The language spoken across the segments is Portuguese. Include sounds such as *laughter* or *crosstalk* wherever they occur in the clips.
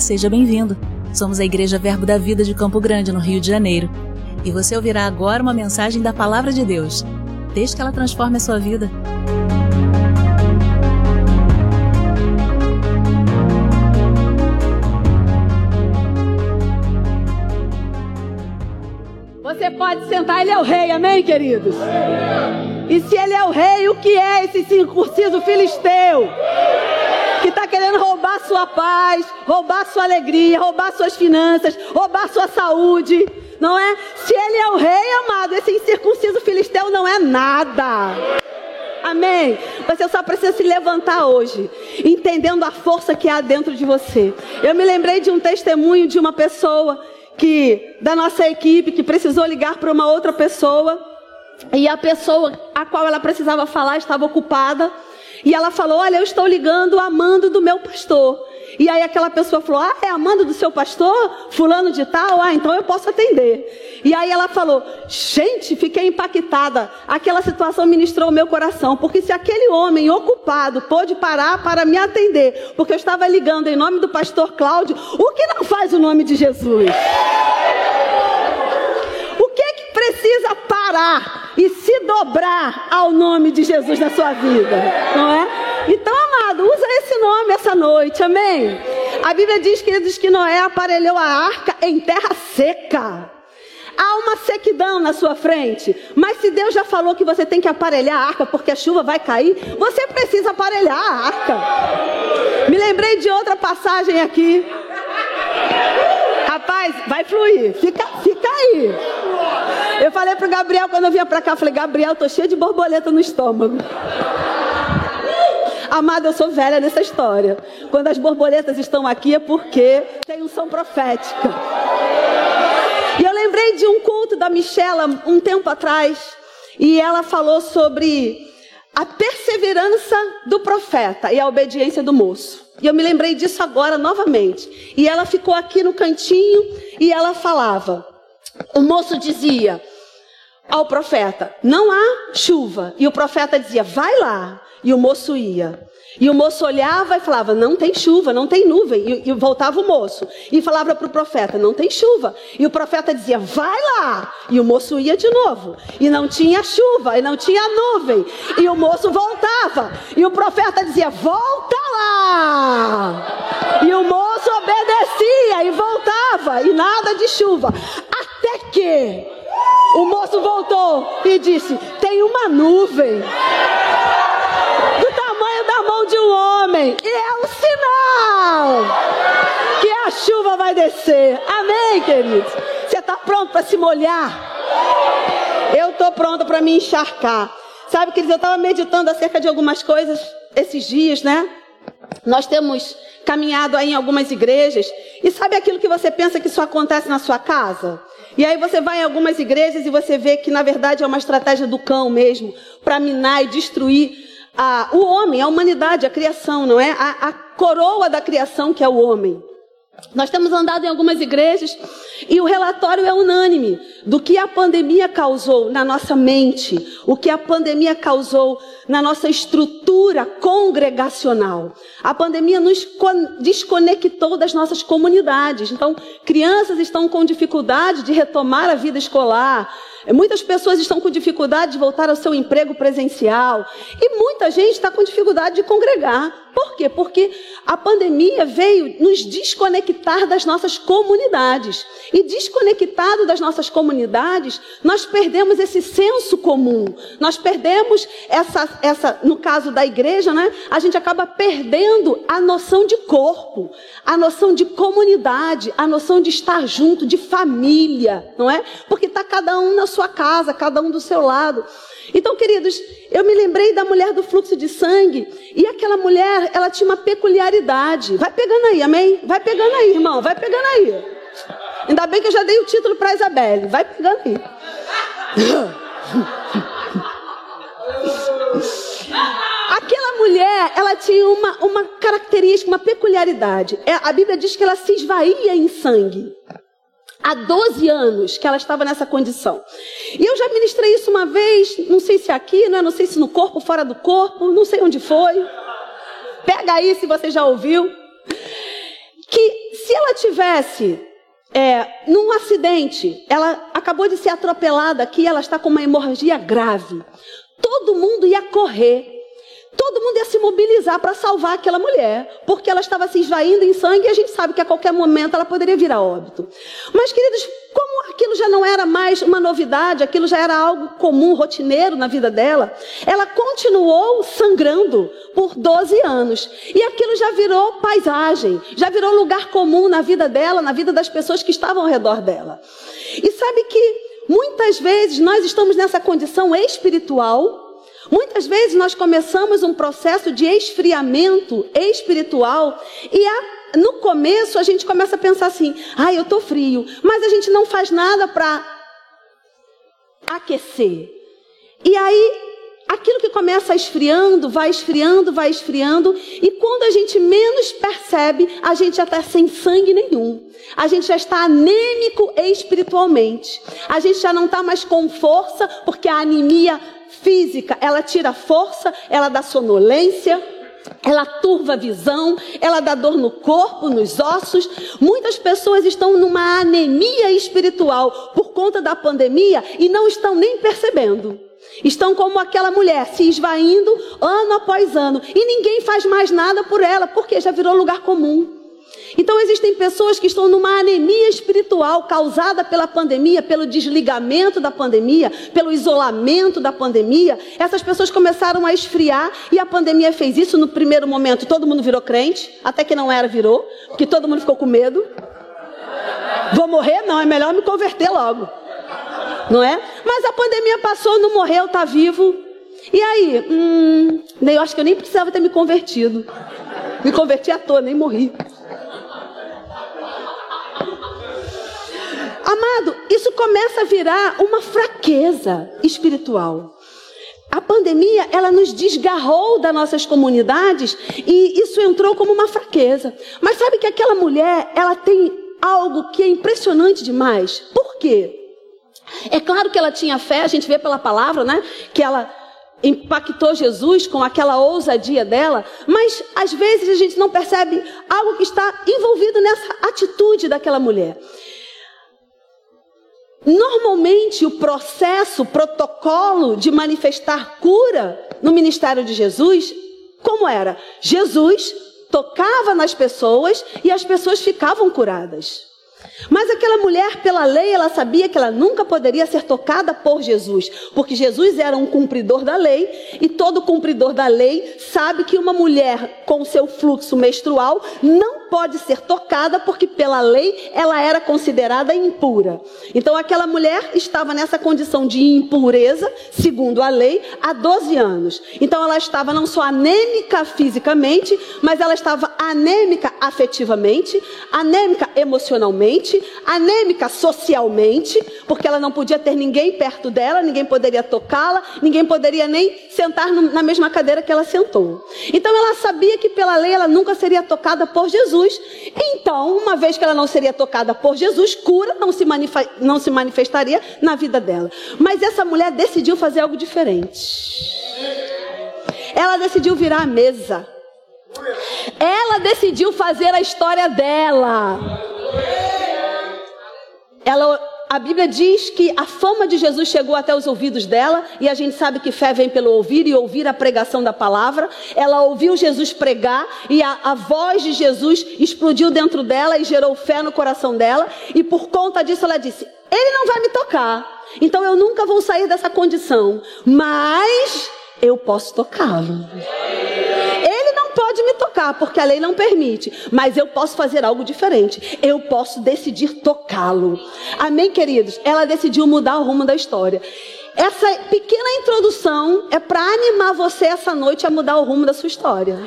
Seja bem-vindo. Somos a Igreja Verbo da Vida de Campo Grande, no Rio de Janeiro. E você ouvirá agora uma mensagem da Palavra de Deus. Desde que ela transforme a sua vida. Você pode sentar, ele é o rei, amém, queridos? E se ele é o rei, o que é esse circunciso filisteu? Que está querendo roubar sua paz, roubar sua alegria, roubar suas finanças, roubar sua saúde, não é? Se ele é o rei, amado, esse incircunciso filisteu não é nada. Amém. Você só precisa se levantar hoje, entendendo a força que há dentro de você. Eu me lembrei de um testemunho de uma pessoa que da nossa equipe que precisou ligar para uma outra pessoa e a pessoa a qual ela precisava falar estava ocupada e ela falou: "Olha, eu estou ligando amando do meu pastor". E aí aquela pessoa falou: Ah, é amando do seu pastor? Fulano de tal? Ah, então eu posso atender. E aí ela falou: Gente, fiquei impactada. Aquela situação ministrou o meu coração. Porque se aquele homem ocupado pôde parar para me atender, porque eu estava ligando em nome do pastor Cláudio, o que não faz o nome de Jesus? Precisa parar e se dobrar ao nome de Jesus na sua vida? Não é? Então, amado, usa esse nome essa noite, amém? A Bíblia diz, queridos, que Noé aparelhou a arca em terra seca. Há uma sequidão na sua frente, mas se Deus já falou que você tem que aparelhar a arca porque a chuva vai cair, você precisa aparelhar a arca. Me lembrei de outra passagem aqui. Rapaz, vai fluir, fica, fica aí. Eu falei pro Gabriel quando eu vinha pra cá, falei, Gabriel, tô cheio de borboleta no estômago. *laughs* Amado, eu sou velha nessa história. Quando as borboletas estão aqui é porque tem unção profética. E eu lembrei de um culto da Michela um tempo atrás, e ela falou sobre a perseverança do profeta e a obediência do moço. E eu me lembrei disso agora novamente. E ela ficou aqui no cantinho e ela falava. O moço dizia ao profeta: Não há chuva. E o profeta dizia: Vai lá. E o moço ia. E o moço olhava e falava: Não tem chuva, não tem nuvem. E, e voltava o moço. E falava para o profeta: Não tem chuva. E o profeta dizia: Vai lá. E o moço ia de novo. E não tinha chuva, e não tinha nuvem. E o moço voltava. E o profeta dizia: Volta lá. E o moço obedecia e voltava. E nada de chuva. Até que o moço voltou e disse: Tem uma nuvem do tamanho da mão de um homem, e é um sinal que a chuva vai descer. Amém, queridos? Você está pronto para se molhar? Eu estou pronto para me encharcar. Sabe, queridos, eu estava meditando acerca de algumas coisas esses dias, né? Nós temos caminhado aí em algumas igrejas, e sabe aquilo que você pensa que só acontece na sua casa? E aí você vai em algumas igrejas e você vê que na verdade é uma estratégia do cão mesmo, para minar e destruir a, o homem, a humanidade, a criação, não é? A, a coroa da criação que é o homem. Nós temos andado em algumas igrejas e o relatório é unânime do que a pandemia causou na nossa mente, o que a pandemia causou na nossa estrutura congregacional. A pandemia nos desconectou das nossas comunidades. Então, crianças estão com dificuldade de retomar a vida escolar, Muitas pessoas estão com dificuldade de voltar ao seu emprego presencial. E muita gente está com dificuldade de congregar. Por quê? Porque a pandemia veio nos desconectar das nossas comunidades. E desconectado das nossas comunidades, nós perdemos esse senso comum. Nós perdemos essa, essa no caso da igreja, né? A gente acaba perdendo a noção de corpo, a noção de comunidade, a noção de estar junto, de família, não é? Porque está cada um na sua casa, cada um do seu lado. Então, queridos, eu me lembrei da mulher do fluxo de sangue, e aquela mulher, ela tinha uma peculiaridade. Vai pegando aí, amém? Vai pegando aí, irmão, vai pegando aí. Ainda bem que eu já dei o título para Isabelle. Vai pegando aí. Aquela mulher, ela tinha uma, uma característica, uma peculiaridade. É, a Bíblia diz que ela se esvaía em sangue. Há 12 anos que ela estava nessa condição. E eu já ministrei isso uma vez, não sei se aqui, não, é, não sei se no corpo, fora do corpo, não sei onde foi. Pega aí se você já ouviu. Que se ela tivesse é, num acidente, ela acabou de ser atropelada aqui, ela está com uma hemorragia grave. Todo mundo ia correr. Todo mundo ia se mobilizar para salvar aquela mulher, porque ela estava se esvaindo em sangue e a gente sabe que a qualquer momento ela poderia vir a óbito. Mas, queridos, como aquilo já não era mais uma novidade, aquilo já era algo comum, rotineiro na vida dela, ela continuou sangrando por 12 anos. E aquilo já virou paisagem, já virou lugar comum na vida dela, na vida das pessoas que estavam ao redor dela. E sabe que muitas vezes nós estamos nessa condição espiritual Muitas vezes nós começamos um processo de esfriamento espiritual e a, no começo a gente começa a pensar assim: ah, eu estou frio, mas a gente não faz nada para aquecer. E aí, aquilo que começa esfriando, vai esfriando, vai esfriando, e quando a gente menos percebe, a gente já está sem sangue nenhum. A gente já está anêmico espiritualmente. A gente já não está mais com força, porque a anemia física, ela tira força, ela dá sonolência, ela turva a visão, ela dá dor no corpo, nos ossos. Muitas pessoas estão numa anemia espiritual por conta da pandemia e não estão nem percebendo. Estão como aquela mulher, se esvaindo ano após ano, e ninguém faz mais nada por ela, porque já virou lugar comum. Então existem pessoas que estão numa anemia espiritual causada pela pandemia, pelo desligamento da pandemia, pelo isolamento da pandemia. Essas pessoas começaram a esfriar e a pandemia fez isso no primeiro momento. Todo mundo virou crente, até que não era virou, porque todo mundo ficou com medo. Vou morrer? Não, é melhor me converter logo. Não é? Mas a pandemia passou, não morreu, está vivo. E aí? Hum, eu acho que eu nem precisava ter me convertido. Me converti à toa, nem morri. Amado, isso começa a virar uma fraqueza espiritual. A pandemia, ela nos desgarrou das nossas comunidades e isso entrou como uma fraqueza. Mas sabe que aquela mulher, ela tem algo que é impressionante demais. Por quê? É claro que ela tinha fé, a gente vê pela palavra, né? Que ela impactou Jesus com aquela ousadia dela, mas às vezes a gente não percebe algo que está envolvido nessa atitude daquela mulher. Normalmente, o processo, o protocolo de manifestar cura no ministério de Jesus, como era? Jesus tocava nas pessoas e as pessoas ficavam curadas. Mas aquela mulher, pela lei, ela sabia que ela nunca poderia ser tocada por Jesus, porque Jesus era um cumpridor da lei, e todo cumpridor da lei sabe que uma mulher com seu fluxo menstrual não pode ser tocada, porque pela lei ela era considerada impura. Então aquela mulher estava nessa condição de impureza, segundo a lei, há 12 anos. Então ela estava não só anêmica fisicamente, mas ela estava anêmica afetivamente, anêmica emocionalmente anêmica socialmente, porque ela não podia ter ninguém perto dela, ninguém poderia tocá-la, ninguém poderia nem sentar na mesma cadeira que ela sentou. Então ela sabia que pela lei ela nunca seria tocada por Jesus. Então, uma vez que ela não seria tocada por Jesus, cura não se, não se manifestaria na vida dela. Mas essa mulher decidiu fazer algo diferente. Ela decidiu virar a mesa. Ela decidiu fazer a história dela. Ela, a Bíblia diz que a fama de Jesus chegou até os ouvidos dela, e a gente sabe que fé vem pelo ouvir e ouvir a pregação da palavra. Ela ouviu Jesus pregar, e a, a voz de Jesus explodiu dentro dela e gerou fé no coração dela, e por conta disso ela disse: Ele não vai me tocar, então eu nunca vou sair dessa condição, mas eu posso tocá-lo pode me tocar, porque a lei não permite, mas eu posso fazer algo diferente. Eu posso decidir tocá-lo. Amém, queridos? Ela decidiu mudar o rumo da história. Essa pequena introdução é para animar você essa noite a mudar o rumo da sua história.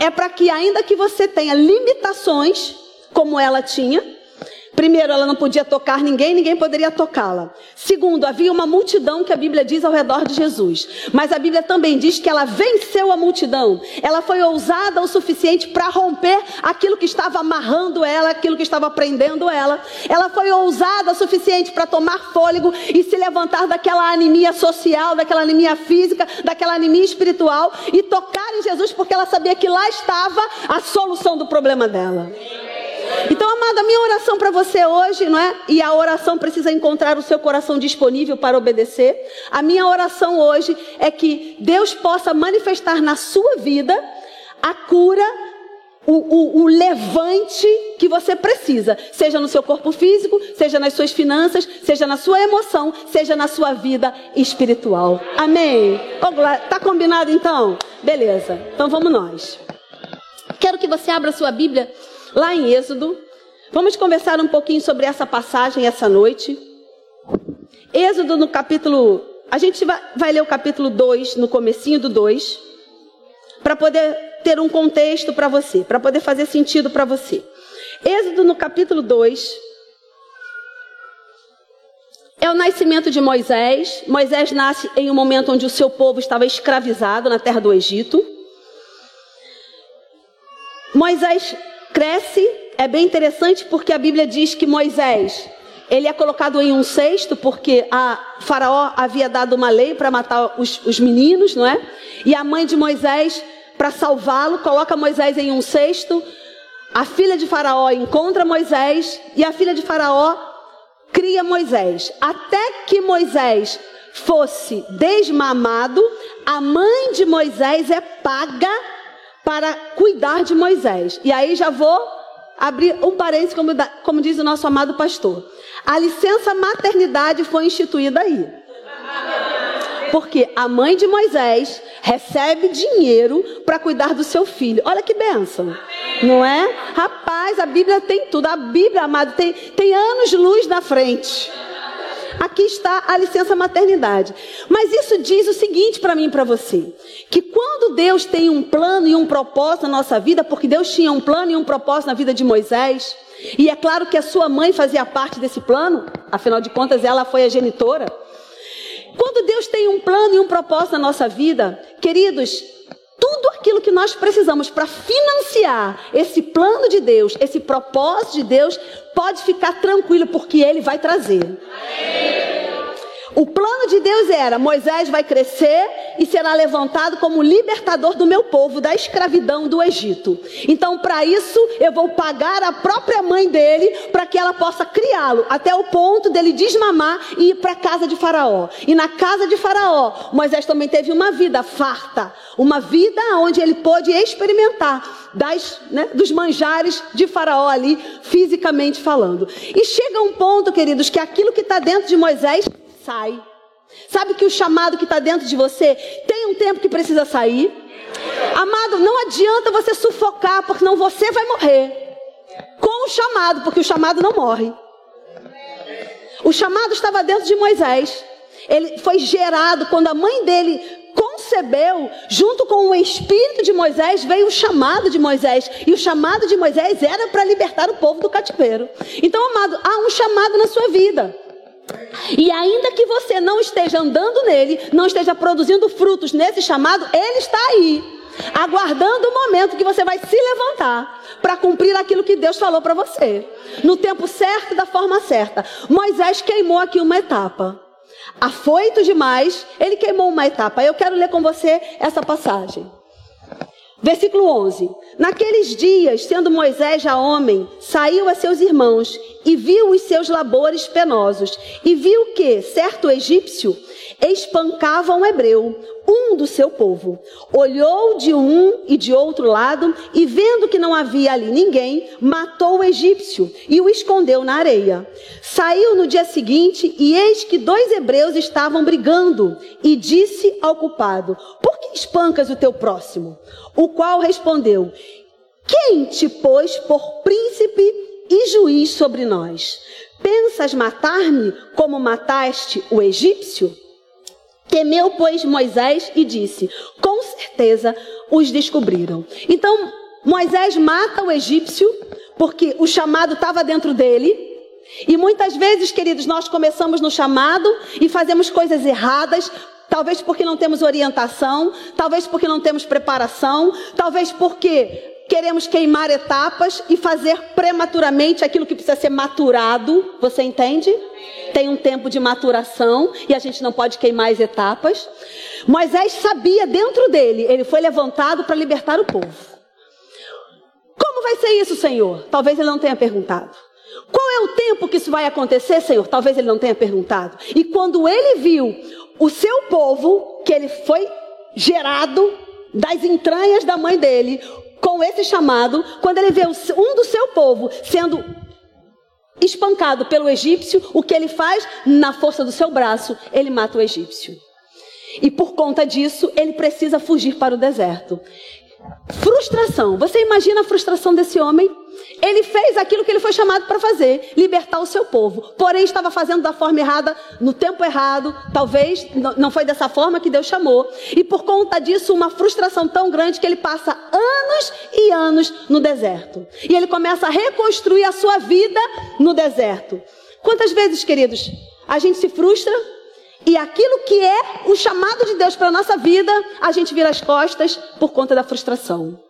É para que, ainda que você tenha limitações, como ela tinha, Primeiro, ela não podia tocar ninguém, ninguém poderia tocá-la. Segundo, havia uma multidão que a Bíblia diz ao redor de Jesus. Mas a Bíblia também diz que ela venceu a multidão. Ela foi ousada o suficiente para romper aquilo que estava amarrando ela, aquilo que estava prendendo ela. Ela foi ousada o suficiente para tomar fôlego e se levantar daquela anemia social, daquela anemia física, daquela anemia espiritual e tocar em Jesus porque ela sabia que lá estava a solução do problema dela. Então, amado, a minha oração para você hoje, não é? E a oração precisa encontrar o seu coração disponível para obedecer. A minha oração hoje é que Deus possa manifestar na sua vida a cura o, o, o, levante que você precisa, seja no seu corpo físico, seja nas suas finanças, seja na sua emoção, seja na sua vida espiritual. Amém? Tá combinado então? Beleza. Então vamos nós. Quero que você abra sua Bíblia lá em Êxodo. Vamos conversar um pouquinho sobre essa passagem essa noite. Êxodo no capítulo. A gente vai, ler o capítulo 2, no comecinho do 2, para poder ter um contexto para você, para poder fazer sentido para você. Êxodo no capítulo 2. É o nascimento de Moisés. Moisés nasce em um momento onde o seu povo estava escravizado na terra do Egito. Moisés cresce, é bem interessante porque a Bíblia diz que Moisés, ele é colocado em um cesto porque a Faraó havia dado uma lei para matar os, os meninos, não é? E a mãe de Moisés, para salvá-lo, coloca Moisés em um cesto. A filha de Faraó encontra Moisés e a filha de Faraó cria Moisés. Até que Moisés fosse desmamado, a mãe de Moisés é paga para cuidar de Moisés. E aí já vou abrir um parênteses, como, como diz o nosso amado pastor. A licença maternidade foi instituída aí. Porque a mãe de Moisés recebe dinheiro para cuidar do seu filho. Olha que benção. Não é? Rapaz, a Bíblia tem tudo. A Bíblia, amado, tem, tem anos luz na frente. Aqui está a licença maternidade. Mas isso diz o seguinte para mim e para você: que quando Deus tem um plano e um propósito na nossa vida, porque Deus tinha um plano e um propósito na vida de Moisés, e é claro que a sua mãe fazia parte desse plano, afinal de contas ela foi a genitora. Quando Deus tem um plano e um propósito na nossa vida, queridos, tudo aquilo que nós precisamos para financiar esse plano de Deus, esse propósito de Deus, pode ficar tranquilo, porque Ele vai trazer. O plano de Deus era: Moisés vai crescer e será levantado como libertador do meu povo da escravidão do Egito. Então, para isso, eu vou pagar a própria mãe dele para que ela possa criá-lo até o ponto dele desmamar e ir para a casa de Faraó. E na casa de Faraó, Moisés também teve uma vida farta, uma vida onde ele pôde experimentar das, né, dos manjares de Faraó ali, fisicamente falando. E chega um ponto, queridos, que aquilo que está dentro de Moisés sai. Sabe que o chamado que está dentro de você tem um tempo que precisa sair? Amado, não adianta você sufocar, porque não você vai morrer. Com o chamado, porque o chamado não morre. O chamado estava dentro de Moisés. Ele foi gerado quando a mãe dele concebeu, junto com o espírito de Moisés, veio o chamado de Moisés. E o chamado de Moisés era para libertar o povo do cativeiro. Então, amado, há um chamado na sua vida. E ainda que você não esteja andando nele, não esteja produzindo frutos nesse chamado, ele está aí, aguardando o momento que você vai se levantar para cumprir aquilo que Deus falou para você, no tempo certo e da forma certa. Moisés queimou aqui uma etapa. Afoito demais, ele queimou uma etapa. Eu quero ler com você essa passagem. Versículo 11: Naqueles dias, sendo Moisés já homem, saiu a seus irmãos e viu os seus labores penosos, e viu que certo egípcio espancava um hebreu, um do seu povo. Olhou de um e de outro lado, e vendo que não havia ali ninguém, matou o egípcio e o escondeu na areia. Saiu no dia seguinte, e eis que dois hebreus estavam brigando, e disse ao culpado: Por que espancas o teu próximo? O qual respondeu: Quem te pôs por príncipe e juiz sobre nós? Pensas matar-me como mataste o egípcio? Temeu, pois, Moisés e disse: Com certeza os descobriram. Então, Moisés mata o egípcio, porque o chamado estava dentro dele, E muitas vezes, queridos, nós começamos no chamado e fazemos coisas erradas, talvez porque não temos orientação, talvez porque não temos preparação, talvez porque queremos queimar etapas e fazer prematuramente aquilo que precisa ser maturado. Você entende? Tem um tempo de maturação e a gente não pode queimar as etapas. Moisés sabia dentro dele, ele foi levantado para libertar o povo. Como vai ser isso, Senhor? Talvez ele não tenha perguntado. Qual é o tempo que isso vai acontecer, Senhor? Talvez ele não tenha perguntado. E quando ele viu o seu povo, que ele foi gerado das entranhas da mãe dele, com esse chamado, quando ele vê um do seu povo sendo espancado pelo egípcio, o que ele faz? Na força do seu braço, ele mata o egípcio. E por conta disso, ele precisa fugir para o deserto. Frustração. Você imagina a frustração desse homem? Ele fez aquilo que ele foi chamado para fazer, libertar o seu povo. Porém, estava fazendo da forma errada, no tempo errado. Talvez não foi dessa forma que Deus chamou. E por conta disso, uma frustração tão grande que ele passa anos e anos no deserto. E ele começa a reconstruir a sua vida no deserto. Quantas vezes, queridos, a gente se frustra e aquilo que é o chamado de Deus para a nossa vida, a gente vira as costas por conta da frustração.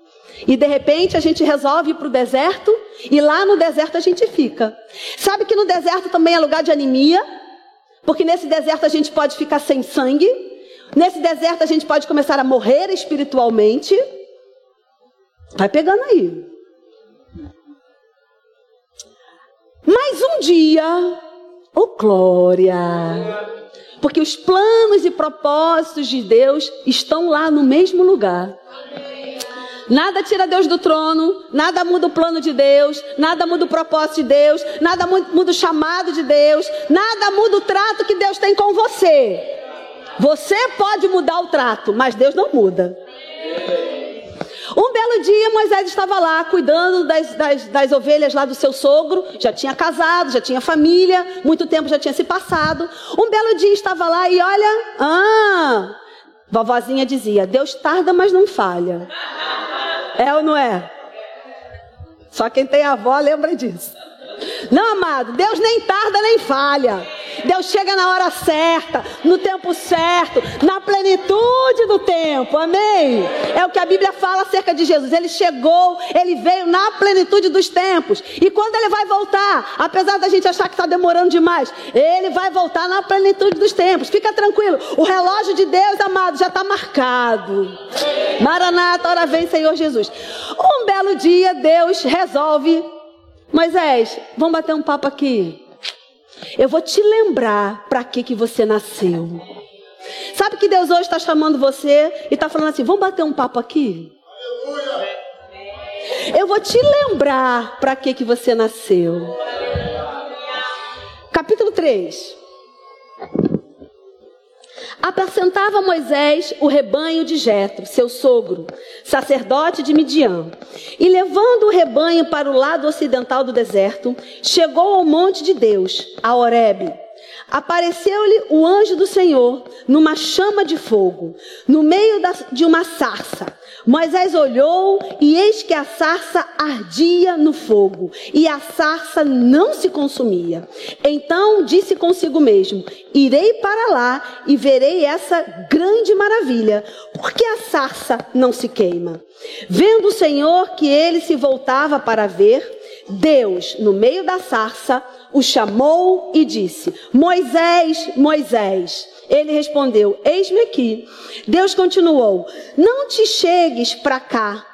E de repente a gente resolve ir para o deserto e lá no deserto a gente fica. Sabe que no deserto também é lugar de anemia? Porque nesse deserto a gente pode ficar sem sangue. Nesse deserto a gente pode começar a morrer espiritualmente. Vai pegando aí. Mas um dia, oh glória! Porque os planos e propósitos de Deus estão lá no mesmo lugar. Nada tira Deus do trono, nada muda o plano de Deus, nada muda o propósito de Deus, nada muda o chamado de Deus, nada muda o trato que Deus tem com você. Você pode mudar o trato, mas Deus não muda. Um belo dia, Moisés estava lá cuidando das, das, das, ovelhas lá do seu sogro, já tinha casado, já tinha família, muito tempo já tinha se passado. Um belo dia estava lá e olha, ah, vovozinha dizia: Deus tarda, mas não falha. É ou não é? Só quem tem avó lembra disso. Não, amado, Deus nem tarda nem falha. Deus chega na hora certa, no tempo certo, na plenitude do tempo. Amém? É o que a Bíblia fala acerca de Jesus. Ele chegou, ele veio na plenitude dos tempos. E quando ele vai voltar, apesar da gente achar que está demorando demais, ele vai voltar na plenitude dos tempos. Fica tranquilo. O relógio de Deus, amado, já está marcado. Maranata, hora vem, Senhor Jesus. Um belo dia, Deus resolve. Moisés, vamos bater um papo aqui. Eu vou te lembrar para que, que você nasceu. Sabe que Deus hoje está chamando você e está falando assim: vamos bater um papo aqui? Eu vou te lembrar para que, que você nasceu. Capítulo 3 apacentava Moisés o rebanho de Jetro, seu sogro, sacerdote de Midian. E levando o rebanho para o lado ocidental do deserto, chegou ao monte de Deus, a Horebe. Apareceu-lhe o anjo do Senhor numa chama de fogo, no meio de uma sarça. Moisés olhou e eis que a sarça ardia no fogo e a sarça não se consumia. Então disse consigo mesmo: Irei para lá e verei essa grande maravilha, porque a sarça não se queima. Vendo o Senhor que ele se voltava para ver, Deus, no meio da sarça, o chamou e disse: Moisés, Moisés. Ele respondeu: Eis-me aqui. Deus continuou: Não te chegues para cá.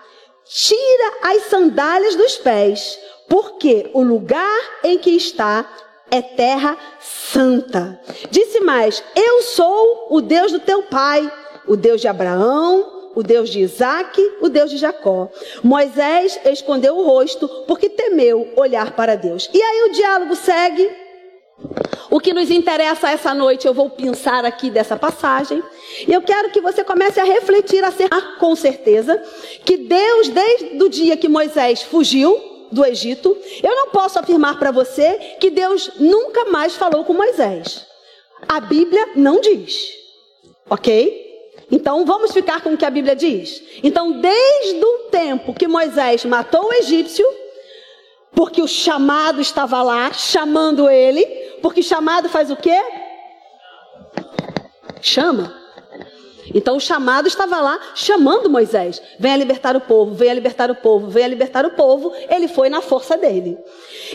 Tira as sandálias dos pés, porque o lugar em que está é terra santa. Disse mais: Eu sou o Deus do teu pai, o Deus de Abraão, o Deus de Isaac, o Deus de Jacó. Moisés escondeu o rosto porque temeu olhar para Deus. E aí o diálogo segue. O que nos interessa essa noite, eu vou pensar aqui dessa passagem. E eu quero que você comece a refletir acerca, com certeza, que Deus, desde o dia que Moisés fugiu do Egito, eu não posso afirmar para você que Deus nunca mais falou com Moisés. A Bíblia não diz. Ok? Então vamos ficar com o que a Bíblia diz. Então, desde o tempo que Moisés matou o egípcio, porque o chamado estava lá, chamando ele, porque chamado faz o quê? Chama. Então o chamado estava lá chamando Moisés: venha libertar o povo, venha libertar o povo, venha libertar o povo. Ele foi na força dele.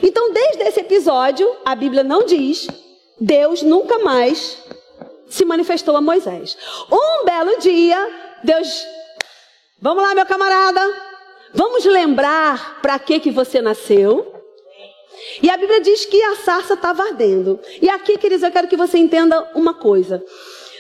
Então, desde esse episódio, a Bíblia não diz, Deus nunca mais se manifestou a Moisés. Um belo dia, Deus, vamos lá, meu camarada, vamos lembrar para que que você nasceu. E a Bíblia diz que a sarça estava ardendo. E aqui, queridos, eu quero que você entenda uma coisa.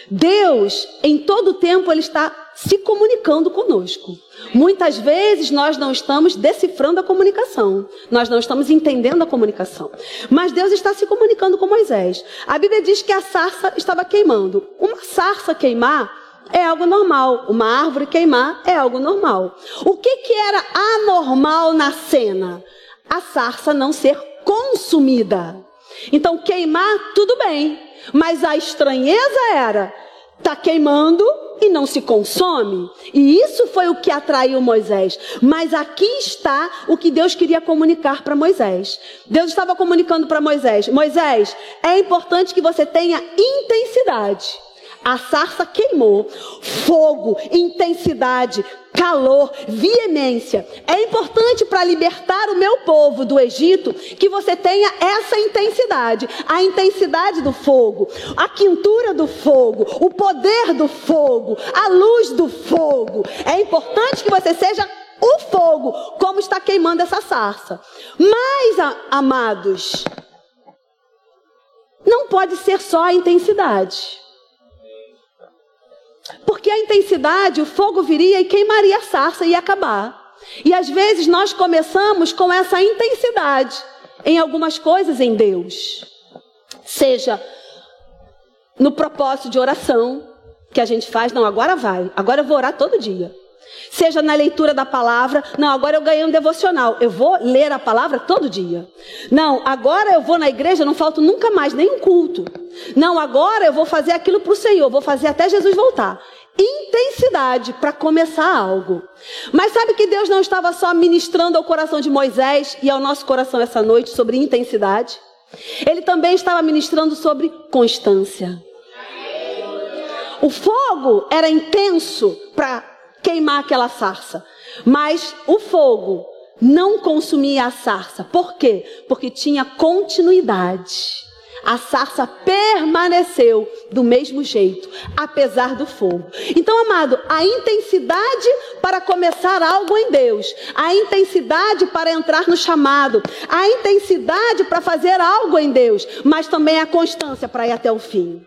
Deus, em todo tempo, Ele está se comunicando conosco. Muitas vezes nós não estamos decifrando a comunicação, nós não estamos entendendo a comunicação. Mas Deus está se comunicando com Moisés. A Bíblia diz que a sarça estava queimando. Uma sarça queimar é algo normal, uma árvore queimar é algo normal. O que, que era anormal na cena? A sarça não ser consumida. Então, queimar, tudo bem. Mas a estranheza era, tá queimando e não se consome. E isso foi o que atraiu Moisés. Mas aqui está o que Deus queria comunicar para Moisés. Deus estava comunicando para Moisés: Moisés, é importante que você tenha intensidade. A sarça queimou, fogo, intensidade, calor, veemência. É importante para libertar o meu povo do Egito que você tenha essa intensidade, a intensidade do fogo, a quintura do fogo, o poder do fogo, a luz do fogo. É importante que você seja o fogo, como está queimando essa sarça. Mas, amados, não pode ser só a intensidade. Porque a intensidade, o fogo viria e queimaria a sarça e ia acabar. E às vezes nós começamos com essa intensidade em algumas coisas em Deus. Seja no propósito de oração que a gente faz, não, agora vai, agora eu vou orar todo dia. Seja na leitura da palavra, não, agora eu ganhei um devocional, eu vou ler a palavra todo dia. Não, agora eu vou na igreja, não falto nunca mais nenhum culto. Não, agora eu vou fazer aquilo para o Senhor, vou fazer até Jesus voltar. Intensidade para começar algo. Mas sabe que Deus não estava só ministrando ao coração de Moisés e ao nosso coração essa noite sobre intensidade? Ele também estava ministrando sobre constância. O fogo era intenso para queimar aquela sarça. Mas o fogo não consumia a sarça. Por quê? Porque tinha continuidade. A sarça permaneceu do mesmo jeito, apesar do fogo. Então, amado, a intensidade para começar algo em Deus, a intensidade para entrar no chamado, a intensidade para fazer algo em Deus, mas também a constância para ir até o fim.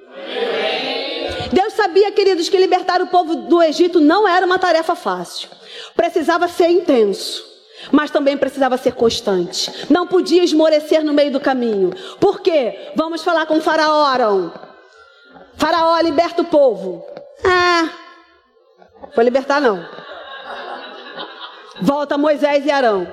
Deus sabia, queridos, que libertar o povo do Egito não era uma tarefa fácil. Precisava ser intenso, mas também precisava ser constante. Não podia esmorecer no meio do caminho. Por quê? Vamos falar com Faraó, Arão. Faraó, liberta o povo. Ah, foi libertar não. Volta Moisés e Arão.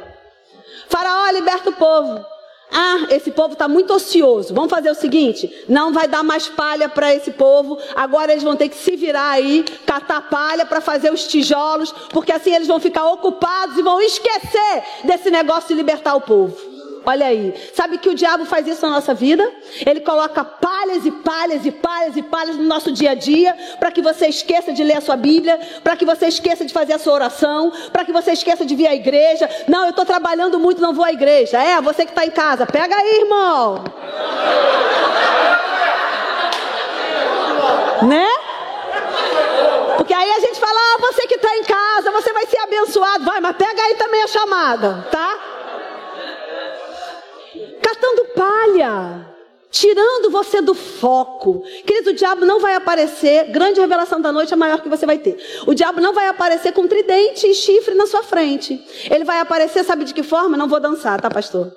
Faraó, liberta o povo. Ah, esse povo está muito ocioso. Vamos fazer o seguinte: não vai dar mais palha para esse povo. Agora eles vão ter que se virar aí, catar palha para fazer os tijolos, porque assim eles vão ficar ocupados e vão esquecer desse negócio de libertar o povo. Olha aí. Sabe que o diabo faz isso na nossa vida? Ele coloca palhas e palhas e palhas e palhas no nosso dia a dia, para que você esqueça de ler a sua Bíblia, para que você esqueça de fazer a sua oração, para que você esqueça de vir à igreja. Não, eu estou trabalhando muito, não vou à igreja. É, você que está em casa, pega aí, irmão. né? Porque aí a gente fala, ah, você que está em casa, você vai ser abençoado. Vai, mas pega aí também a chamada, tá? Catando palha, tirando você do foco. Querido, o diabo não vai aparecer, grande revelação da noite é a maior que você vai ter. O diabo não vai aparecer com tridente e chifre na sua frente. Ele vai aparecer, sabe de que forma? Não vou dançar, tá, pastor?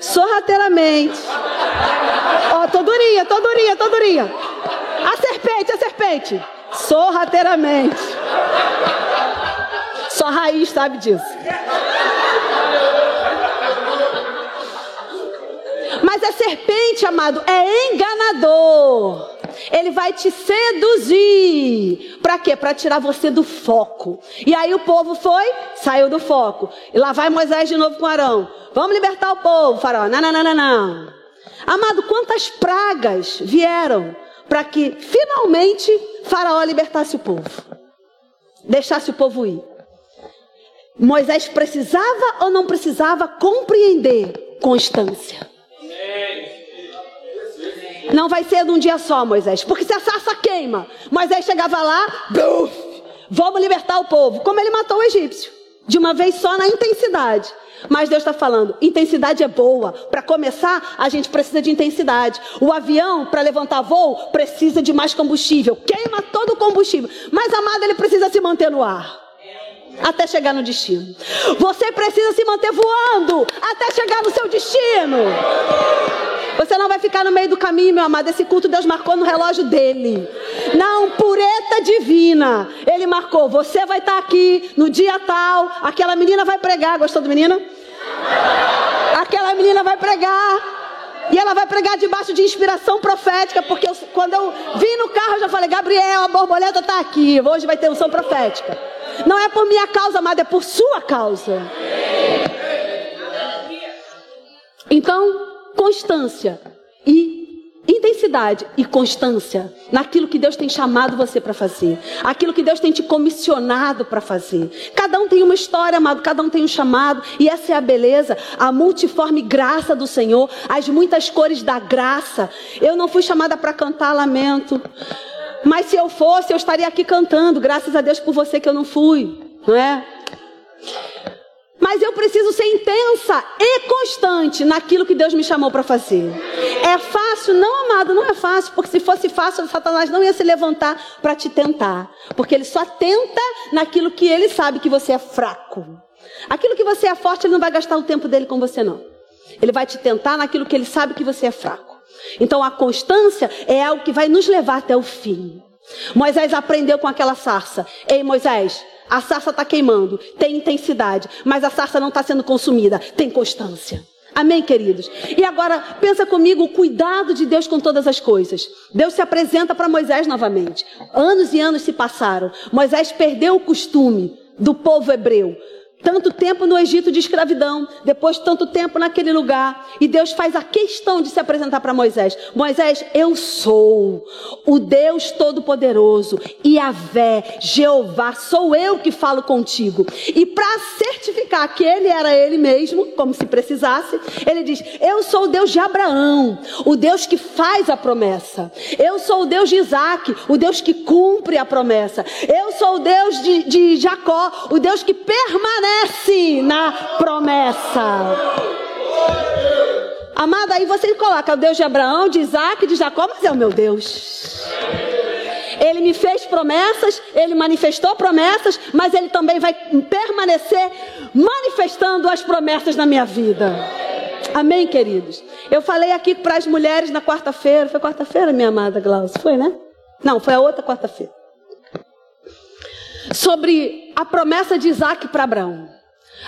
Sorrateiramente. Ó, oh, tô durinha, tô durinha, tô durinha. A serpente, a serpente. Sorrateiramente. Só raiz sabe disso. Serpente, amado, é enganador. Ele vai te seduzir. Para quê? Para tirar você do foco. E aí o povo foi, saiu do foco. E lá vai Moisés de novo com Arão. Vamos libertar o povo, faraó. Não, não, não, não, não. Amado, quantas pragas vieram para que finalmente Faraó libertasse o povo? Deixasse o povo ir. Moisés precisava ou não precisava compreender constância? Não vai ser de um dia só, Moisés, porque se a sarça queima, Moisés chegava lá, buf, vamos libertar o povo, como ele matou o egípcio, de uma vez só na intensidade. Mas Deus está falando, intensidade é boa. Para começar, a gente precisa de intensidade. O avião, para levantar voo, precisa de mais combustível. Queima todo o combustível. Mas, amado, ele precisa se manter no ar. Até chegar no destino. Você precisa se manter voando até chegar no seu destino. Você não vai ficar no meio do caminho, meu amado. Esse culto Deus marcou no relógio dele. Na pureta divina. Ele marcou. Você vai estar aqui no dia tal. Aquela menina vai pregar. Gostou do menino? Aquela menina vai pregar. E ela vai pregar debaixo de inspiração profética, porque eu, quando eu vim no carro, eu já falei, Gabriel, a borboleta está aqui. Hoje vai ter unção profética. Não é por minha causa, amada, é por sua causa. Então, constância e intensidade e constância naquilo que Deus tem chamado você para fazer, aquilo que Deus tem te comissionado para fazer. Cada um tem uma história, amado, cada um tem um chamado, e essa é a beleza, a multiforme graça do Senhor, as muitas cores da graça. Eu não fui chamada para cantar lamento, mas se eu fosse, eu estaria aqui cantando, graças a Deus por você que eu não fui, não é? Eu preciso ser intensa e constante naquilo que Deus me chamou para fazer. É fácil? Não, amado, não é fácil, porque se fosse fácil, Satanás não ia se levantar para te tentar, porque ele só tenta naquilo que ele sabe que você é fraco. Aquilo que você é forte, ele não vai gastar o tempo dele com você não. Ele vai te tentar naquilo que ele sabe que você é fraco. Então a constância é algo que vai nos levar até o fim. Moisés aprendeu com aquela sarça. Ei, Moisés, a sarça está queimando, tem intensidade, mas a sarça não está sendo consumida, tem constância. Amém, queridos? E agora, pensa comigo o cuidado de Deus com todas as coisas. Deus se apresenta para Moisés novamente. Anos e anos se passaram. Moisés perdeu o costume do povo hebreu tanto tempo no Egito de escravidão, depois tanto tempo naquele lugar, e Deus faz a questão de se apresentar para Moisés: Moisés, eu sou o Deus Todo-Poderoso, Yahvé, Jeová, sou eu que falo contigo. E para certificar que ele era ele mesmo, como se precisasse, ele diz: Eu sou o Deus de Abraão, o Deus que faz a promessa. Eu sou o Deus de Isaac, o Deus que cumpre a promessa. Eu sou o Deus de, de Jacó, o Deus que permanece permanece na promessa. Amada, aí você coloca o Deus de Abraão, de Isaac, de Jacó, mas é o meu Deus. Ele me fez promessas, ele manifestou promessas, mas ele também vai permanecer manifestando as promessas na minha vida. Amém, queridos? Eu falei aqui para as mulheres na quarta-feira. Foi quarta-feira, minha amada Glaucia? Foi, né? Não, foi a outra quarta-feira sobre a promessa de Isaac para Abraão.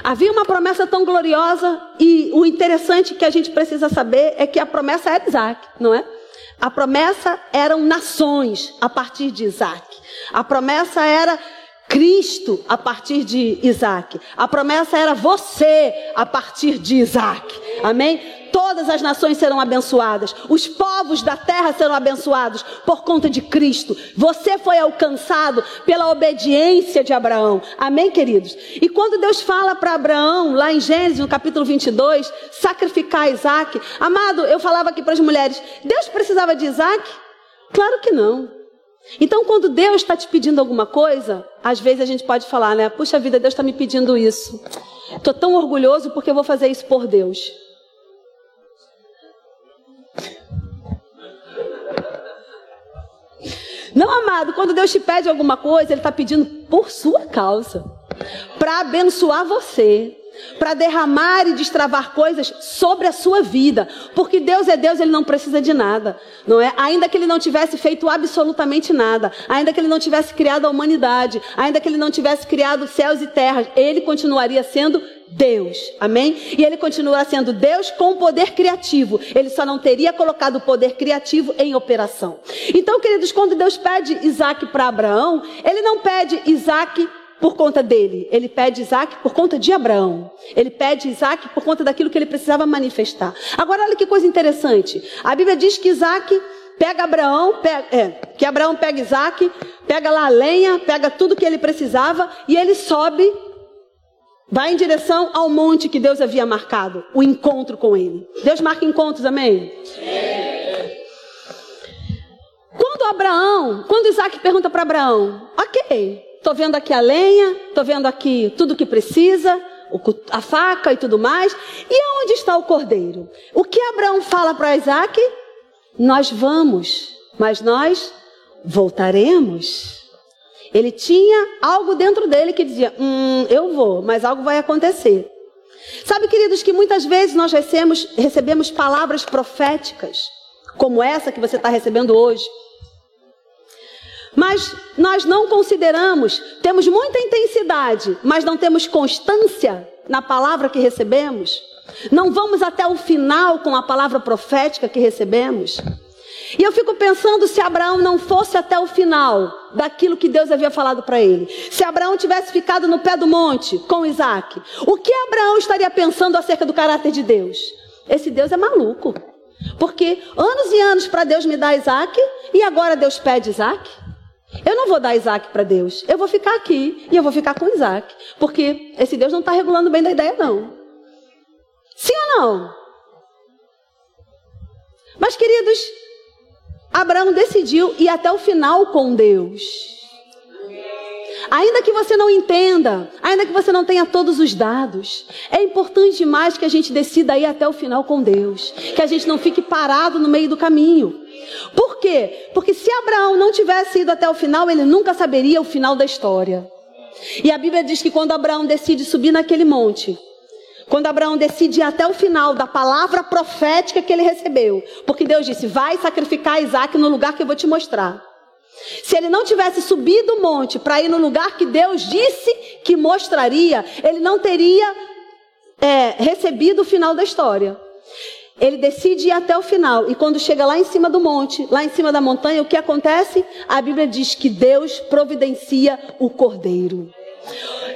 Havia uma promessa tão gloriosa e o interessante que a gente precisa saber é que a promessa era Isaac, não é? A promessa eram nações a partir de Isaac. A promessa era Cristo a partir de Isaac. A promessa era você a partir de Isaac. Amém? todas as nações serão abençoadas, os povos da terra serão abençoados por conta de Cristo. Você foi alcançado pela obediência de Abraão. Amém, queridos? E quando Deus fala para Abraão, lá em Gênesis, no capítulo 22, sacrificar Isaac, amado, eu falava aqui para as mulheres: Deus precisava de Isaac? Claro que não. Então, quando Deus está te pedindo alguma coisa, às vezes a gente pode falar, né? Puxa vida, Deus está me pedindo isso. Estou tão orgulhoso porque eu vou fazer isso por Deus. Não, amado, quando Deus te pede alguma coisa, Ele está pedindo por sua causa, para abençoar você, para derramar e destravar coisas sobre a sua vida, porque Deus é Deus, Ele não precisa de nada, não é? Ainda que Ele não tivesse feito absolutamente nada, ainda que Ele não tivesse criado a humanidade, ainda que Ele não tivesse criado céus e terras, Ele continuaria sendo Deus. Amém? E ele continua sendo Deus com poder criativo. Ele só não teria colocado o poder criativo em operação. Então, queridos, quando Deus pede Isaac para Abraão, ele não pede Isaac por conta dele. Ele pede Isaac por conta de Abraão. Ele pede Isaac por conta daquilo que ele precisava manifestar. Agora, olha que coisa interessante. A Bíblia diz que Isaac pega Abraão, pega, é, que Abraão pega Isaac, pega lá a lenha, pega tudo que ele precisava e ele sobe, vai em direção ao monte que Deus havia marcado, o encontro com ele. Deus marca encontros, amém? Quando Abraão, quando Isaac pergunta para Abraão, ok, Estou vendo aqui a lenha, estou vendo aqui tudo que precisa, a faca e tudo mais. E aonde está o cordeiro? O que Abraão fala para Isaac? Nós vamos, mas nós voltaremos. Ele tinha algo dentro dele que dizia: Hum, eu vou, mas algo vai acontecer. Sabe, queridos, que muitas vezes nós recebemos, recebemos palavras proféticas, como essa que você está recebendo hoje. Mas nós não consideramos, temos muita intensidade, mas não temos constância na palavra que recebemos. Não vamos até o final com a palavra profética que recebemos. E eu fico pensando se Abraão não fosse até o final daquilo que Deus havia falado para ele. Se Abraão tivesse ficado no pé do monte com Isaac, o que Abraão estaria pensando acerca do caráter de Deus? Esse Deus é maluco. Porque anos e anos para Deus me dar Isaac, e agora Deus pede Isaac? Eu não vou dar Isaac para Deus. Eu vou ficar aqui e eu vou ficar com Isaac. Porque esse Deus não está regulando bem da ideia, não. Sim ou não? Mas, queridos, Abraão decidiu ir até o final com Deus. Ainda que você não entenda, ainda que você não tenha todos os dados, é importante demais que a gente decida ir até o final com Deus, que a gente não fique parado no meio do caminho. Por quê? Porque se Abraão não tivesse ido até o final, ele nunca saberia o final da história. E a Bíblia diz que quando Abraão decide subir naquele monte, quando Abraão decide ir até o final da palavra profética que ele recebeu, porque Deus disse: Vai sacrificar Isaac no lugar que eu vou te mostrar. Se ele não tivesse subido o monte para ir no lugar que Deus disse que mostraria, ele não teria é, recebido o final da história. Ele decide ir até o final. E quando chega lá em cima do monte, lá em cima da montanha, o que acontece? A Bíblia diz que Deus providencia o cordeiro.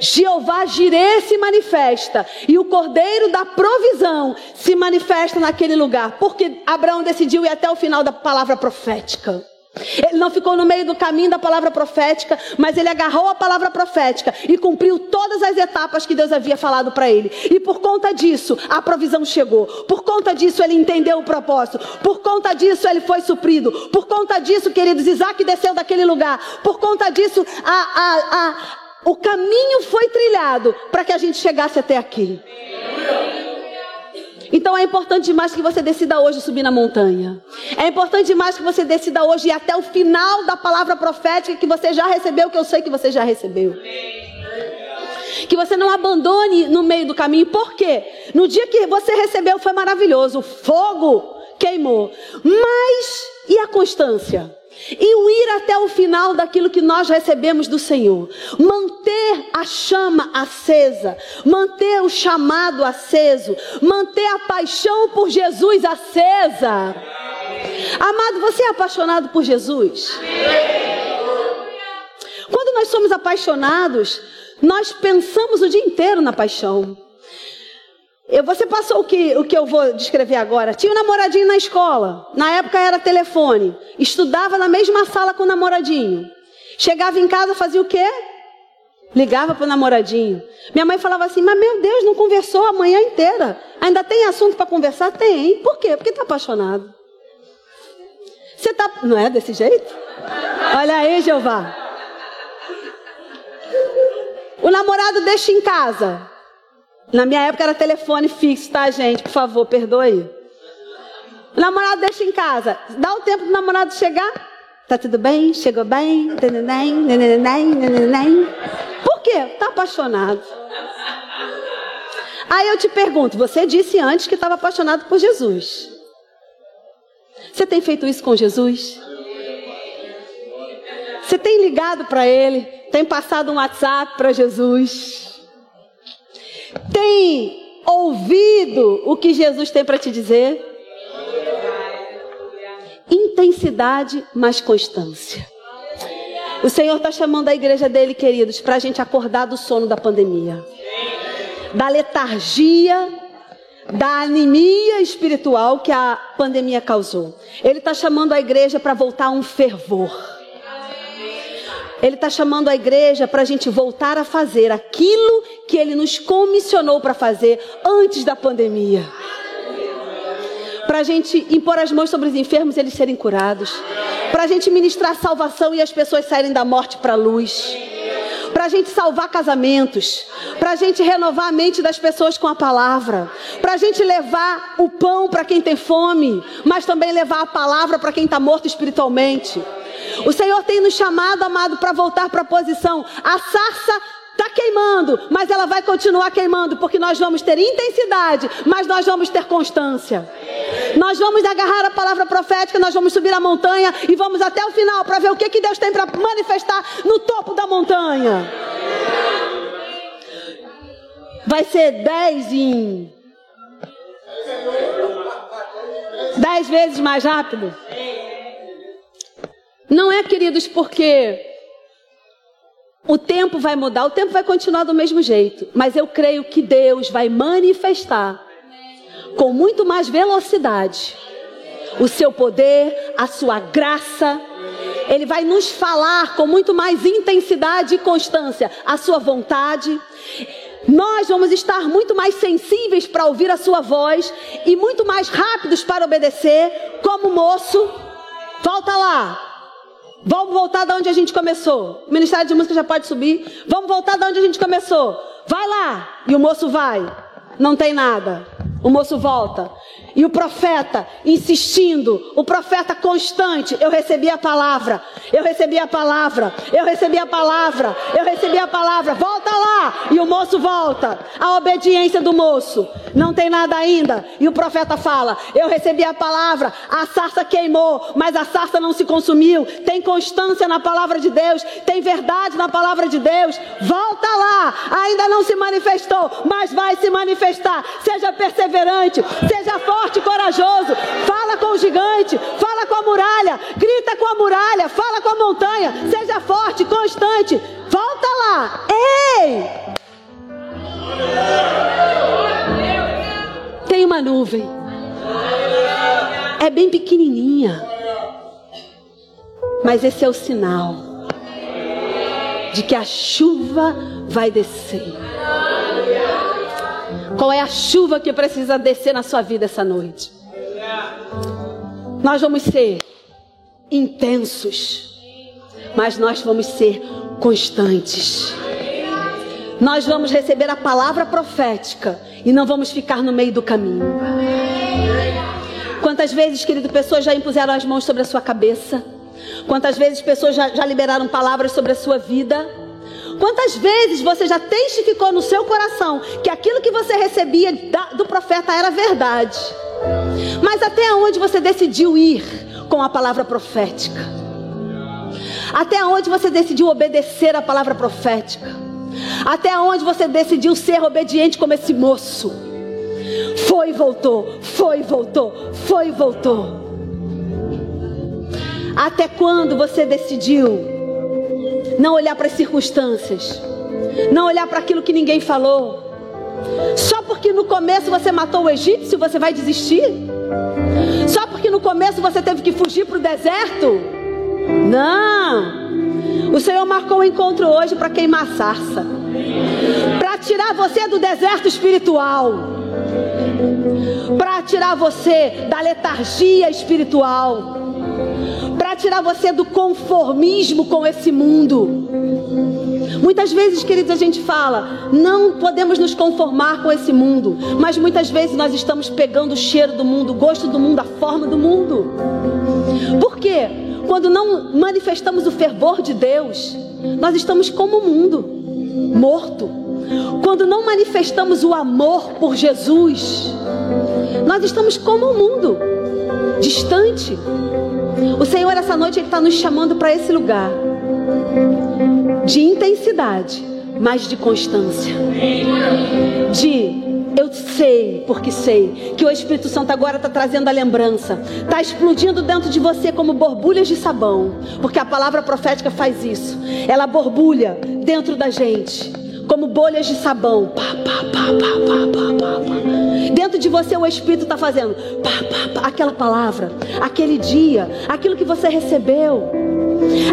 Jeová Jireh se manifesta e o cordeiro da provisão se manifesta naquele lugar, porque Abraão decidiu ir até o final da palavra profética. Ele não ficou no meio do caminho da palavra profética, mas ele agarrou a palavra profética e cumpriu todas as etapas que Deus havia falado para ele. E por conta disso, a provisão chegou. Por conta disso, ele entendeu o propósito. Por conta disso, ele foi suprido. Por conta disso, queridos, Isaac desceu daquele lugar. Por conta disso, a, a, a, o caminho foi trilhado para que a gente chegasse até aqui. Então é importante demais que você decida hoje subir na montanha. É importante demais que você decida hoje ir até o final da palavra profética que você já recebeu, que eu sei que você já recebeu. Que você não abandone no meio do caminho. Por quê? No dia que você recebeu foi maravilhoso. O fogo queimou. Mas e a constância? E o ir até o final daquilo que nós recebemos do Senhor. Manter a chama acesa, manter o chamado aceso, manter a paixão por Jesus acesa. Amado, você é apaixonado por Jesus? Quando nós somos apaixonados, nós pensamos o dia inteiro na paixão. Você passou o que, o que eu vou descrever agora. Tinha um namoradinho na escola. Na época era telefone. Estudava na mesma sala com o namoradinho. Chegava em casa, fazia o quê? Ligava para o namoradinho. Minha mãe falava assim: Mas meu Deus, não conversou a manhã inteira. Ainda tem assunto para conversar? Tem. Por quê? Porque está apaixonado. Você está. Não é desse jeito? Olha aí, Jeová. O namorado deixa em casa. Na minha época era telefone fixo, tá, gente? Por favor, perdoe. O namorado deixa em casa. Dá o tempo do namorado chegar. Tá tudo bem? Chegou bem? Por quê? Tá apaixonado. Aí eu te pergunto, você disse antes que estava apaixonado por Jesus. Você tem feito isso com Jesus? Você tem ligado para Ele? Tem passado um WhatsApp para Jesus? Tem ouvido o que Jesus tem para te dizer? Intensidade mais constância. O Senhor está chamando a igreja dele, queridos, para a gente acordar do sono da pandemia, da letargia, da anemia espiritual que a pandemia causou. Ele está chamando a igreja para voltar a um fervor. Ele está chamando a igreja para a gente voltar a fazer aquilo que ele nos comissionou para fazer antes da pandemia. Para a gente impor as mãos sobre os enfermos e eles serem curados, para a gente ministrar salvação e as pessoas saírem da morte para a luz, para a gente salvar casamentos, para a gente renovar a mente das pessoas com a palavra, para a gente levar o pão para quem tem fome, mas também levar a palavra para quem está morto espiritualmente. O Senhor tem nos chamado, amado, para voltar para a posição. A sarça Está queimando, mas ela vai continuar queimando, porque nós vamos ter intensidade, mas nós vamos ter constância. Nós vamos agarrar a palavra profética, nós vamos subir a montanha e vamos até o final para ver o que, que Deus tem para manifestar no topo da montanha. Vai ser dez em. Dez vezes mais rápido? Não é, queridos, porque o tempo vai mudar, o tempo vai continuar do mesmo jeito, mas eu creio que Deus vai manifestar com muito mais velocidade o seu poder, a sua graça. Ele vai nos falar com muito mais intensidade e constância a sua vontade. Nós vamos estar muito mais sensíveis para ouvir a sua voz e muito mais rápidos para obedecer, como moço. Volta lá, Vamos voltar da onde a gente começou. O Ministério de Música já pode subir. Vamos voltar da onde a gente começou. Vai lá. E o moço vai. Não tem nada. O moço volta. E o profeta insistindo, o profeta constante, eu recebi a palavra, eu recebi a palavra, eu recebi a palavra, eu recebi a palavra, volta lá! E o moço volta, a obediência do moço, não tem nada ainda. E o profeta fala: Eu recebi a palavra, a sarça queimou, mas a sarça não se consumiu. Tem constância na palavra de Deus, tem verdade na palavra de Deus. Volta lá, ainda não se manifestou, mas vai se manifestar. Seja perseverante, seja forte forte, corajoso. Fala com o gigante, fala com a muralha, grita com a muralha, fala com a montanha. Seja forte, constante. Volta lá. Ei! Tem uma nuvem. É bem pequenininha. Mas esse é o sinal de que a chuva vai descer. Qual é a chuva que precisa descer na sua vida essa noite? Nós vamos ser intensos, mas nós vamos ser constantes. Nós vamos receber a palavra profética e não vamos ficar no meio do caminho. Quantas vezes, querido, pessoas já impuseram as mãos sobre a sua cabeça? Quantas vezes pessoas já, já liberaram palavras sobre a sua vida? Quantas vezes você já testificou no seu coração que aquilo que você recebia do profeta era verdade? Mas até onde você decidiu ir com a palavra profética? Até onde você decidiu obedecer a palavra profética? Até onde você decidiu ser obediente como esse moço? Foi e voltou, foi e voltou, foi e voltou. Até quando você decidiu não olhar para as circunstâncias, não olhar para aquilo que ninguém falou. Só porque no começo você matou o egípcio, você vai desistir? Só porque no começo você teve que fugir para o deserto? Não! O Senhor marcou o um encontro hoje para queimar a sarça, para tirar você do deserto espiritual, para tirar você da letargia espiritual para tirar você do conformismo com esse mundo. Muitas vezes, queridos, a gente fala, não podemos nos conformar com esse mundo, mas muitas vezes nós estamos pegando o cheiro do mundo, o gosto do mundo, a forma do mundo. Por quê? Quando não manifestamos o fervor de Deus, nós estamos como o mundo, morto. Quando não manifestamos o amor por Jesus, nós estamos como o mundo, distante. O Senhor, essa noite, Ele está nos chamando para esse lugar. De intensidade, mas de constância. De eu sei, porque sei, que o Espírito Santo agora está trazendo a lembrança, está explodindo dentro de você como borbulhas de sabão, porque a palavra profética faz isso, ela borbulha dentro da gente, como bolhas de sabão. Pá, pá, pá, Dentro de você o Espírito está fazendo aquela palavra, aquele dia, aquilo que você recebeu,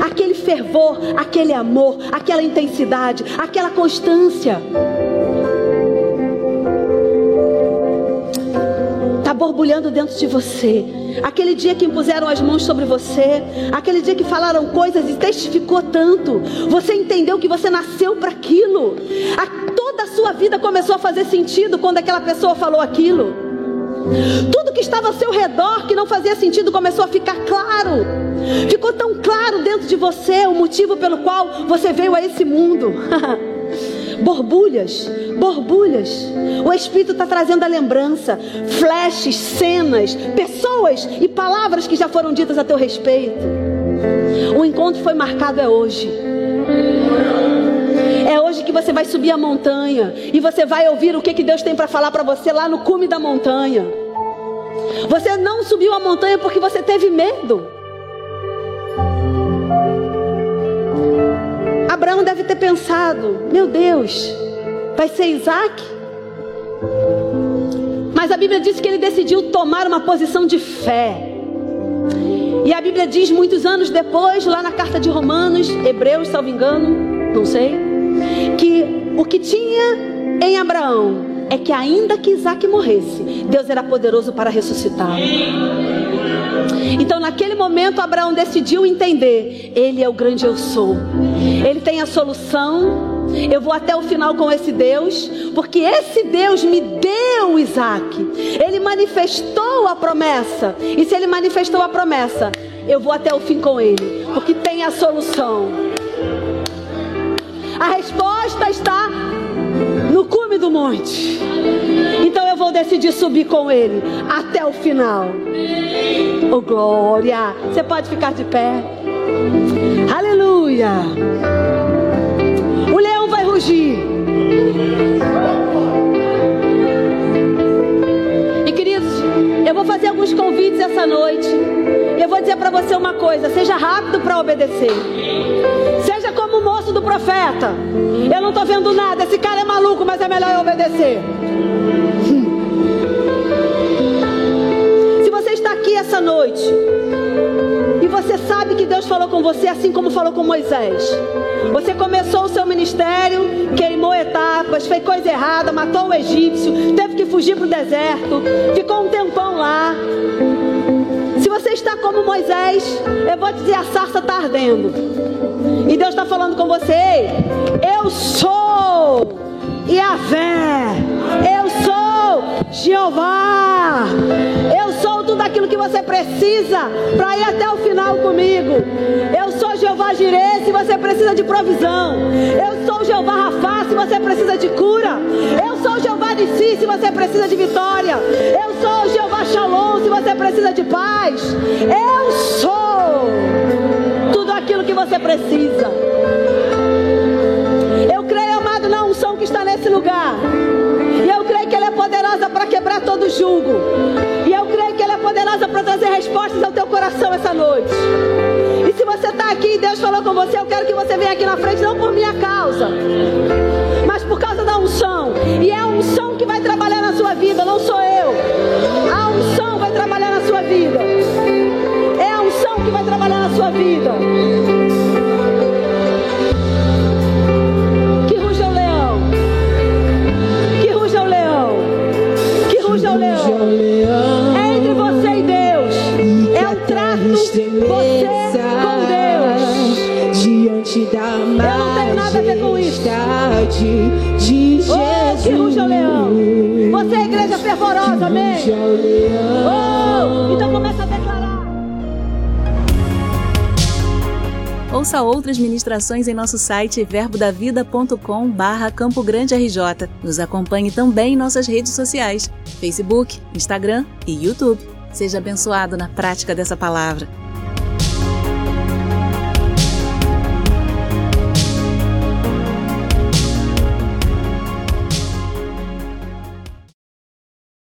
aquele fervor, aquele amor, aquela intensidade, aquela constância. Está borbulhando dentro de você. Aquele dia que impuseram as mãos sobre você, aquele dia que falaram coisas e testificou tanto, você entendeu que você nasceu para aquilo. A, toda a sua vida começou a fazer sentido quando aquela pessoa falou aquilo. Tudo que estava ao seu redor que não fazia sentido começou a ficar claro. Ficou tão claro dentro de você o motivo pelo qual você veio a esse mundo. *laughs* borbulhas, borbulhas. O Espírito está trazendo a lembrança, flashes, cenas, pessoas e palavras que já foram ditas a teu respeito. O encontro foi marcado é hoje. É hoje que você vai subir a montanha e você vai ouvir o que, que Deus tem para falar para você lá no cume da montanha. Você não subiu a montanha porque você teve medo. Abraão deve ter pensado: meu Deus, vai ser Isaac? Mas a Bíblia diz que ele decidiu tomar uma posição de fé. E a Bíblia diz muitos anos depois, lá na carta de Romanos, Hebreus, salvo engano, não sei, que o que tinha em Abraão é que ainda que Isaac morresse, Deus era poderoso para ressuscitá-lo. Então, naquele momento, Abraão decidiu entender: Ele é o grande eu sou. Ele tem a solução. Eu vou até o final com esse Deus, porque esse Deus me deu Isaac. Ele manifestou a promessa. E se ele manifestou a promessa, eu vou até o fim com ele, porque tem a solução. A resposta está no cume do monte. Então eu vou decidir subir com ele até o final. Oh glória! Você pode ficar de pé. Aleluia! O leão vai rugir. E queridos, eu vou fazer alguns convites essa noite. Eu vou dizer para você uma coisa: seja rápido para obedecer. Seja como o moço do profeta. Eu não estou vendo nada. Esse cara é maluco, mas é melhor eu obedecer. Se você está aqui essa noite e você sabe que Deus falou com você assim como falou com Moisés. Você começou o seu ministério, queimou etapas, fez coisa errada, matou o egípcio, teve que fugir para o deserto, ficou um tempão lá. Se você está como Moisés, eu vou dizer: a sarça está ardendo. E Deus está falando com você: Eu sou Yahvé. Eu sou Jeová. Eu sou tudo aquilo que você precisa para ir até o final comigo. Eu sou Jeová Jireh se você precisa de provisão. Eu sou Jeová Rafá se você precisa de cura. Eu sou Jeová Nissi se você precisa de vitória. Eu sou Jeová Shalom se você precisa de paz. Eu sou tudo aquilo que você precisa. Coração essa noite. E se você está aqui e Deus falou com você, eu quero que você venha aqui na frente, não por minha causa, mas por causa da unção. E é a unção que vai trabalhar na sua vida, não sou eu. De Jesus. Oh, que ruja o leão. Você é igreja fervorosa, amém? Oh, então começa a declarar. Ouça outras ministrações em nosso site verbodavida.com barra Campo Grande RJ. Nos acompanhe também em nossas redes sociais, Facebook, Instagram e YouTube. Seja abençoado na prática dessa palavra.